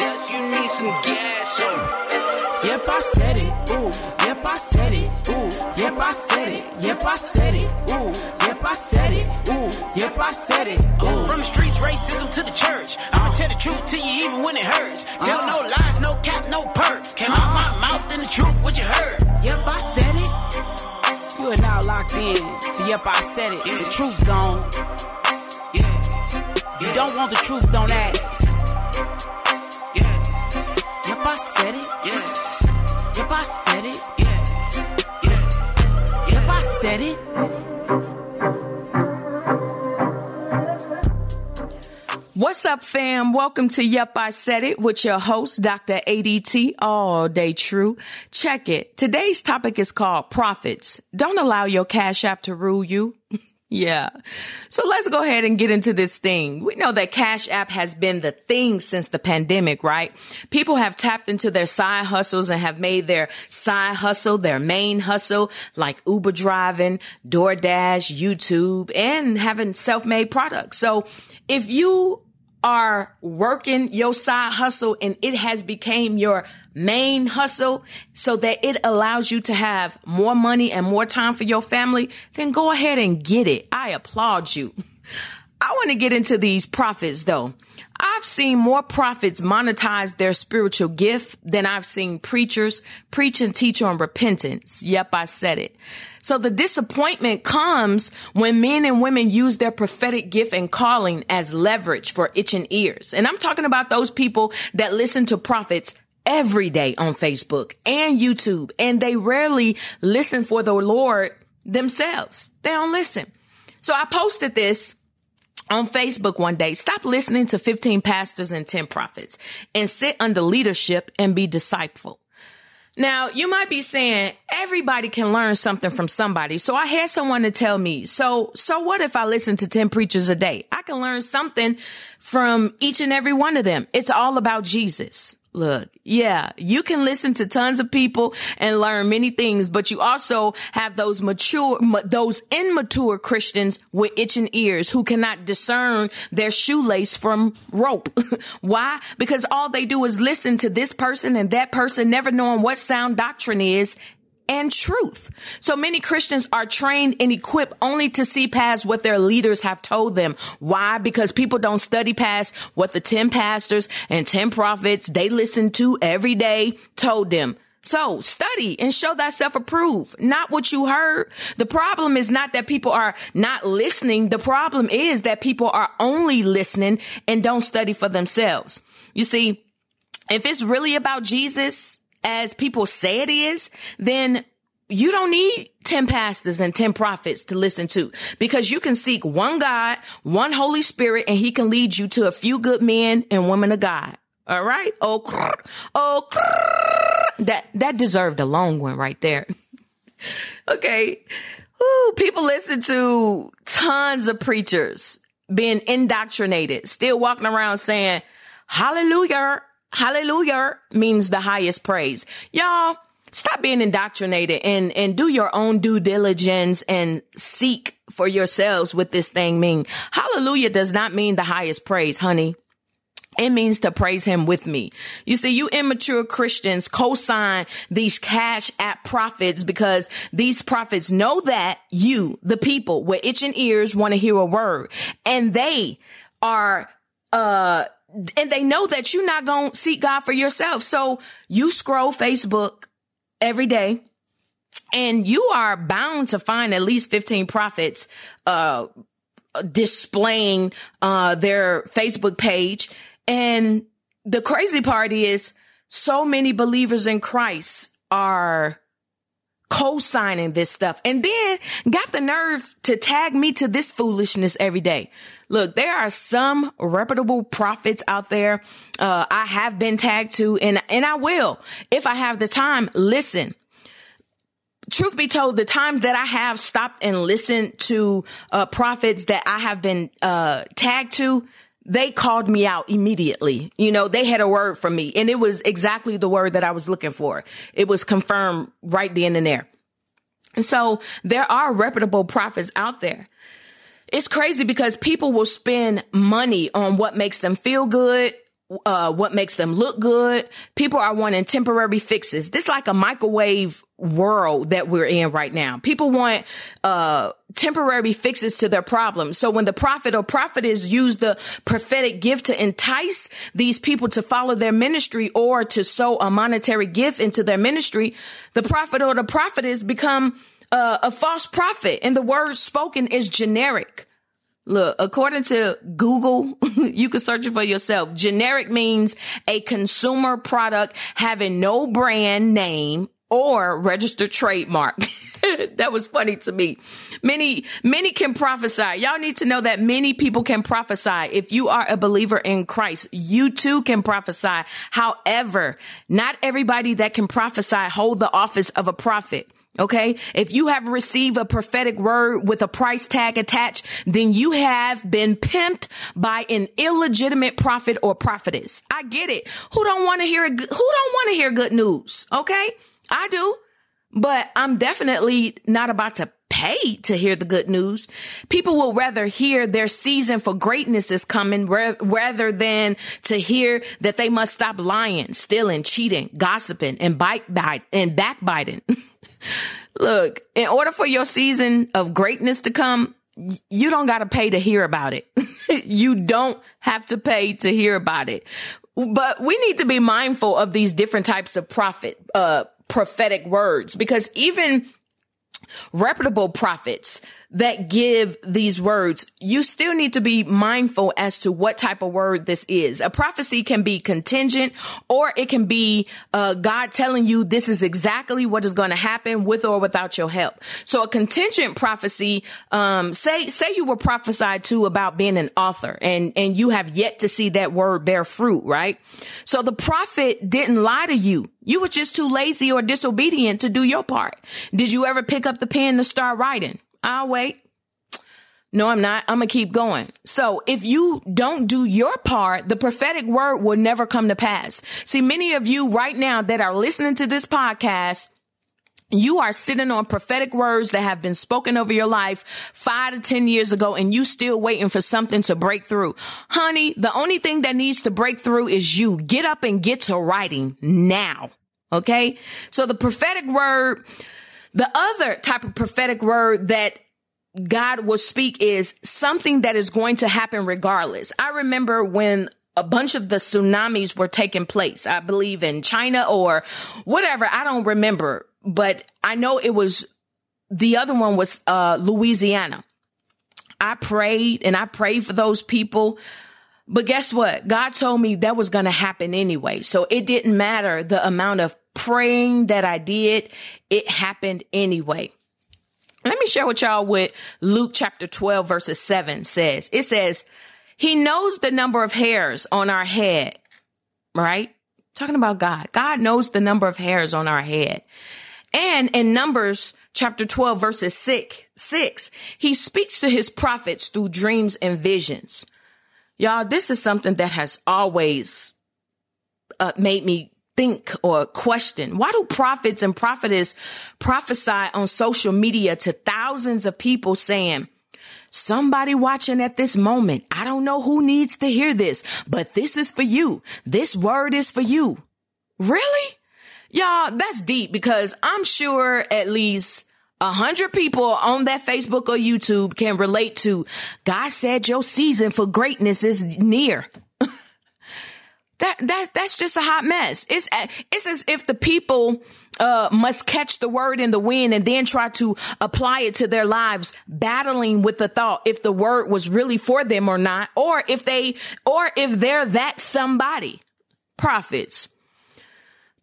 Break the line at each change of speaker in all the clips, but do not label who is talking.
just you need some gas. Oh.
Yep, I said it. Ooh. Yep, I said it. Ooh. Yep, I said it. Yep, I said it. Ooh. Yep, I said it. Ooh. Yep, I said it. Ooh.
From the streets, racism to the church. I'ma tell the truth to you even when it hurts. Tell uh-huh. no lies, no cap, no perk. Came out my uh-huh. mouth, then the truth, what you heard.
Yep, I said it. You are now locked in to Yep, I said it. The truth zone.
Yeah.
You don't want the truth, don't ask. I said it.
Yeah.
Yep, I said it.
Yeah. Yeah.
Yep, I said it. What's up, fam? Welcome to Yep, I Said It with your host, Dr. ADT, all day true. Check it. Today's topic is called prophets. Don't allow your cash app to rule you. Yeah. So let's go ahead and get into this thing. We know that Cash App has been the thing since the pandemic, right? People have tapped into their side hustles and have made their side hustle their main hustle, like Uber driving, DoorDash, YouTube, and having self-made products. So if you are working your side hustle and it has become your main hustle so that it allows you to have more money and more time for your family, then go ahead and get it. I applaud you. I want to get into these prophets though. I've seen more prophets monetize their spiritual gift than I've seen preachers preach and teach on repentance. Yep, I said it. So the disappointment comes when men and women use their prophetic gift and calling as leverage for itching ears. And I'm talking about those people that listen to prophets every day on Facebook and YouTube, and they rarely listen for the Lord themselves. They don't listen. So I posted this on Facebook one day. Stop listening to 15 pastors and 10 prophets and sit under leadership and be disciple. Now, you might be saying everybody can learn something from somebody. So I had someone to tell me, so, so what if I listen to 10 preachers a day? I can learn something from each and every one of them. It's all about Jesus. Look, yeah, you can listen to tons of people and learn many things, but you also have those mature, ma- those immature Christians with itching ears who cannot discern their shoelace from rope. Why? Because all they do is listen to this person and that person, never knowing what sound doctrine is and truth. So many Christians are trained and equipped only to see past what their leaders have told them. Why? Because people don't study past what the 10 pastors and 10 prophets they listen to every day told them. So study and show thyself approved, not what you heard. The problem is not that people are not listening. The problem is that people are only listening and don't study for themselves. You see, if it's really about Jesus, as people say it is, then you don't need 10 pastors and 10 prophets to listen to because you can seek one God, one Holy Spirit, and he can lead you to a few good men and women of God. All right. Oh, oh, that, that deserved a long one right there. okay. Ooh, people listen to tons of preachers being indoctrinated, still walking around saying, hallelujah, hallelujah means the highest praise. Y'all, stop being indoctrinated and, and do your own due diligence and seek for yourselves what this thing mean. Hallelujah does not mean the highest praise, honey. It means to praise him with me. You see, you immature Christians co-sign these cash app prophets because these prophets know that you, the people with itching ears want to hear a word and they are, uh, and they know that you're not going to seek God for yourself. So you scroll Facebook every day and you are bound to find at least 15 prophets, uh, displaying, uh, their Facebook page. And the crazy part is so many believers in Christ are co-signing this stuff and then got the nerve to tag me to this foolishness every day. Look, there are some reputable prophets out there. Uh, I have been tagged to and, and I will, if I have the time, listen. Truth be told, the times that I have stopped and listened to, uh, prophets that I have been, uh, tagged to, they called me out immediately. You know, they had a word for me and it was exactly the word that I was looking for. It was confirmed right then and there. And so there are reputable prophets out there. It's crazy because people will spend money on what makes them feel good uh, what makes them look good. People are wanting temporary fixes. This like a microwave world that we're in right now. People want, uh, temporary fixes to their problems. So when the prophet or prophetess use the prophetic gift to entice these people to follow their ministry or to sow a monetary gift into their ministry, the prophet or the prophetess become uh, a false prophet and the word spoken is generic. Look, according to Google, you can search it for yourself. Generic means a consumer product having no brand name or registered trademark. that was funny to me. Many, many can prophesy. Y'all need to know that many people can prophesy. If you are a believer in Christ, you too can prophesy. However, not everybody that can prophesy hold the office of a prophet. Okay. If you have received a prophetic word with a price tag attached, then you have been pimped by an illegitimate prophet or prophetess. I get it. Who don't want to hear, who don't want to hear good news? Okay. I do, but I'm definitely not about to pay to hear the good news. People will rather hear their season for greatness is coming rather than to hear that they must stop lying, stealing, cheating, gossiping, and bite, bite and backbiting. Look, in order for your season of greatness to come, you don't got to pay to hear about it. you don't have to pay to hear about it. But we need to be mindful of these different types of prophet, uh, prophetic words because even reputable prophets that give these words, you still need to be mindful as to what type of word this is. A prophecy can be contingent or it can be uh, God telling you this is exactly what is going to happen with or without your help. So a contingent prophecy, um, say, say you were prophesied to about being an author and, and you have yet to see that word bear fruit, right? So the prophet didn't lie to you. You were just too lazy or disobedient to do your part. Did you ever pick up the pen to start writing? I'll wait. No, I'm not. I'm going to keep going. So if you don't do your part, the prophetic word will never come to pass. See, many of you right now that are listening to this podcast, you are sitting on prophetic words that have been spoken over your life five to 10 years ago and you still waiting for something to break through. Honey, the only thing that needs to break through is you. Get up and get to writing now. Okay. So the prophetic word, the other type of prophetic word that God will speak is something that is going to happen regardless. I remember when a bunch of the tsunamis were taking place, I believe in China or whatever. I don't remember, but I know it was the other one was uh, Louisiana. I prayed and I prayed for those people. But guess what? God told me that was going to happen anyway. So it didn't matter the amount of praying that I did. It happened anyway. Let me share with y'all what Luke chapter 12 verses 7 says. It says, he knows the number of hairs on our head, right? Talking about God. God knows the number of hairs on our head. And in Numbers chapter 12 verses 6, 6, he speaks to his prophets through dreams and visions. Y'all, this is something that has always uh, made me think or question. Why do prophets and prophetess prophesy on social media to thousands of people saying, somebody watching at this moment, I don't know who needs to hear this, but this is for you. This word is for you. Really? Y'all, that's deep because I'm sure at least a hundred people on that Facebook or YouTube can relate to God said your season for greatness is near. That that that's just a hot mess. It's it's as if the people uh, must catch the word in the wind and then try to apply it to their lives, battling with the thought if the word was really for them or not, or if they or if they're that somebody. Prophets.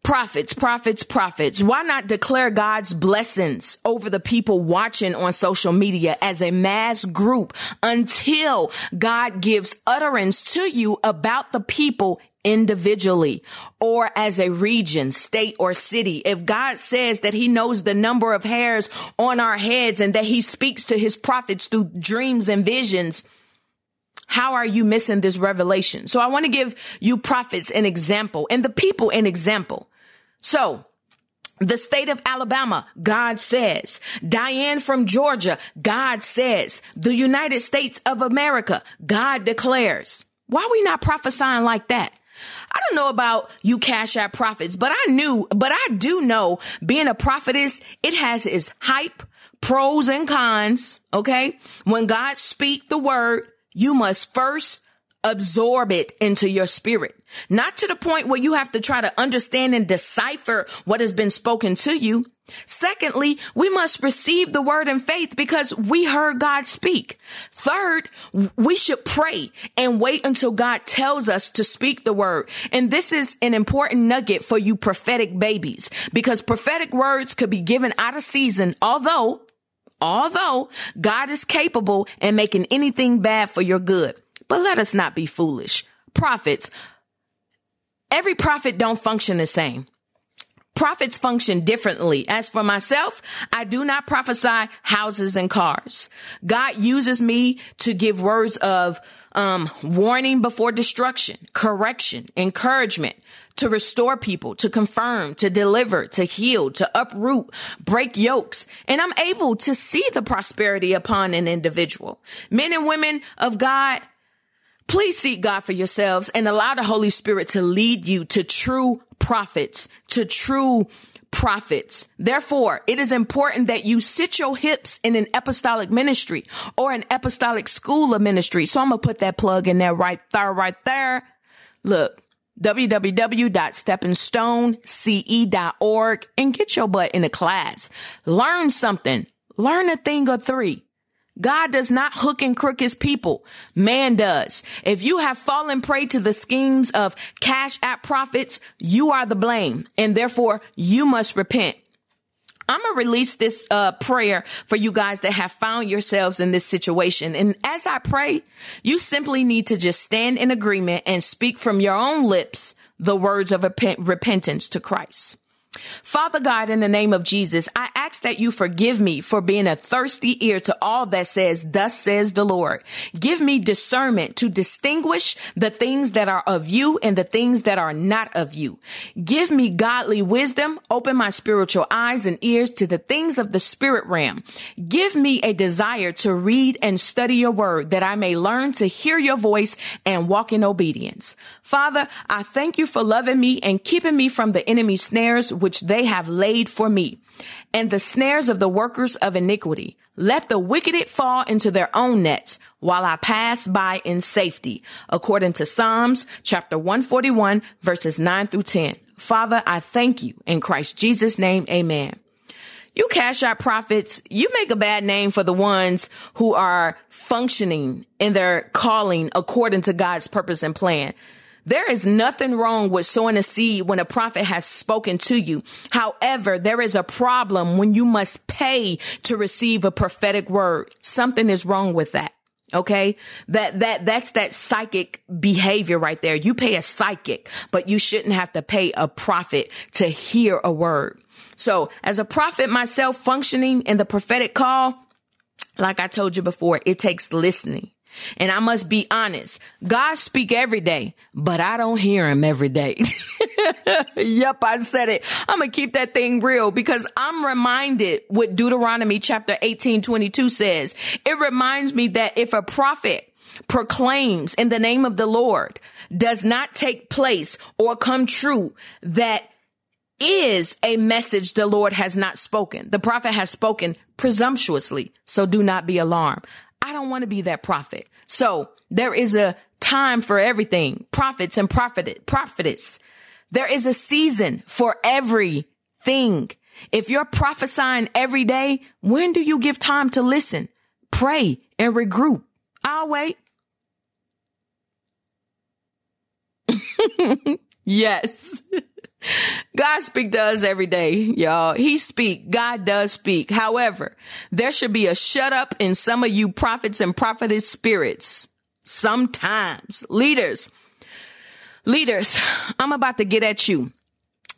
Prophets, prophets, prophets. Why not declare God's blessings over the people watching on social media as a mass group until God gives utterance to you about the people individually or as a region, state or city. If God says that he knows the number of hairs on our heads and that he speaks to his prophets through dreams and visions, how are you missing this revelation? So I want to give you prophets an example and the people an example. So the state of Alabama, God says. Diane from Georgia, God says. The United States of America, God declares. Why are we not prophesying like that? I don't know about you cash app prophets, but I knew, but I do know being a prophetess, it has its hype, pros and cons. Okay. When God speak the word, you must first absorb it into your spirit. Not to the point where you have to try to understand and decipher what has been spoken to you. Secondly, we must receive the word in faith because we heard God speak. Third, we should pray and wait until God tells us to speak the word. And this is an important nugget for you prophetic babies because prophetic words could be given out of season, although although God is capable and making anything bad for your good. But let us not be foolish. Prophets, every prophet don't function the same. Prophets function differently. As for myself, I do not prophesy houses and cars. God uses me to give words of um, warning before destruction, correction, encouragement, to restore people, to confirm, to deliver, to heal, to uproot, break yokes. And I'm able to see the prosperity upon an individual. Men and women of God, Please seek God for yourselves and allow the Holy Spirit to lead you to true prophets, to true prophets. Therefore, it is important that you sit your hips in an apostolic ministry or an apostolic school of ministry. So I'm going to put that plug in there right there, right there. Look, www.steppingstonece.org and get your butt in a class. Learn something. Learn a thing or three. God does not hook and crook his people. Man does. If you have fallen prey to the schemes of cash app prophets, you are the blame and therefore you must repent. I'm going to release this uh, prayer for you guys that have found yourselves in this situation. And as I pray, you simply need to just stand in agreement and speak from your own lips the words of repentance to Christ. Father God, in the name of Jesus, I ask that you forgive me for being a thirsty ear to all that says, thus says the Lord. Give me discernment to distinguish the things that are of you and the things that are not of you. Give me godly wisdom. Open my spiritual eyes and ears to the things of the spirit realm. Give me a desire to read and study your word that I may learn to hear your voice and walk in obedience. Father, I thank you for loving me and keeping me from the enemy's snares, which they have laid for me and the snares of the workers of iniquity. Let the wicked fall into their own nets while I pass by in safety, according to Psalms chapter 141 verses 9 through 10. Father, I thank you in Christ Jesus name. Amen. You cash app prophets, you make a bad name for the ones who are functioning in their calling according to God's purpose and plan. There is nothing wrong with sowing a seed when a prophet has spoken to you. However, there is a problem when you must pay to receive a prophetic word. Something is wrong with that. Okay. That, that, that's that psychic behavior right there. You pay a psychic, but you shouldn't have to pay a prophet to hear a word. So as a prophet myself functioning in the prophetic call, like I told you before, it takes listening. And I must be honest. God speak every day, but I don't hear him every day. yep, I said it. I'm going to keep that thing real because I'm reminded what Deuteronomy chapter 18, 22 says. It reminds me that if a prophet proclaims in the name of the Lord does not take place or come true, that is a message the Lord has not spoken. The prophet has spoken presumptuously. So do not be alarmed. I don't want to be that prophet. So there is a time for everything. Prophets and prophet, prophetess. There is a season for everything. If you're prophesying every day, when do you give time to listen, pray and regroup? I'll wait. yes. God speak to us every day, y'all. He speak. God does speak. However, there should be a shut up in some of you prophets and prophetess spirits. Sometimes leaders, leaders, I'm about to get at you.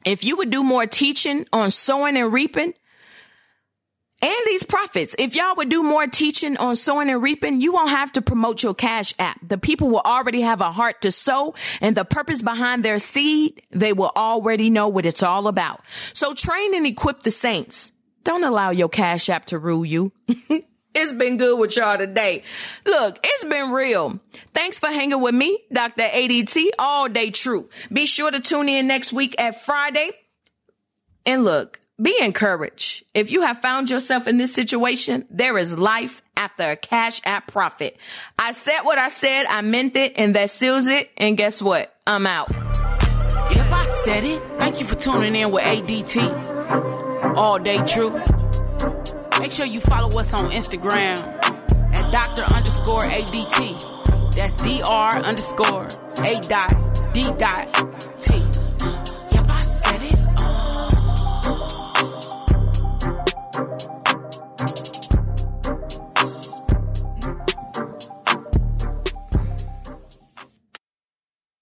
If you would do more teaching on sowing and reaping, and these prophets, if y'all would do more teaching on sowing and reaping, you won't have to promote your cash app. The people will already have a heart to sow and the purpose behind their seed. They will already know what it's all about. So train and equip the saints. Don't allow your cash app to rule you. it It's been good with y'all today. Look, it's been real. Thanks for hanging with me, Dr. ADT, all day true. Be sure to tune in next week at Friday. And look, be encouraged. If you have found yourself in this situation, there is life after a cash app prophet. I said what I said, I meant it, and that seals it. And guess what? I'm out.
Yep, I said it. Thank you for tuning in with ADT. All day true. Make sure you follow us on Instagram at Dr. underscore ADT. That's DR underscore A dot D dot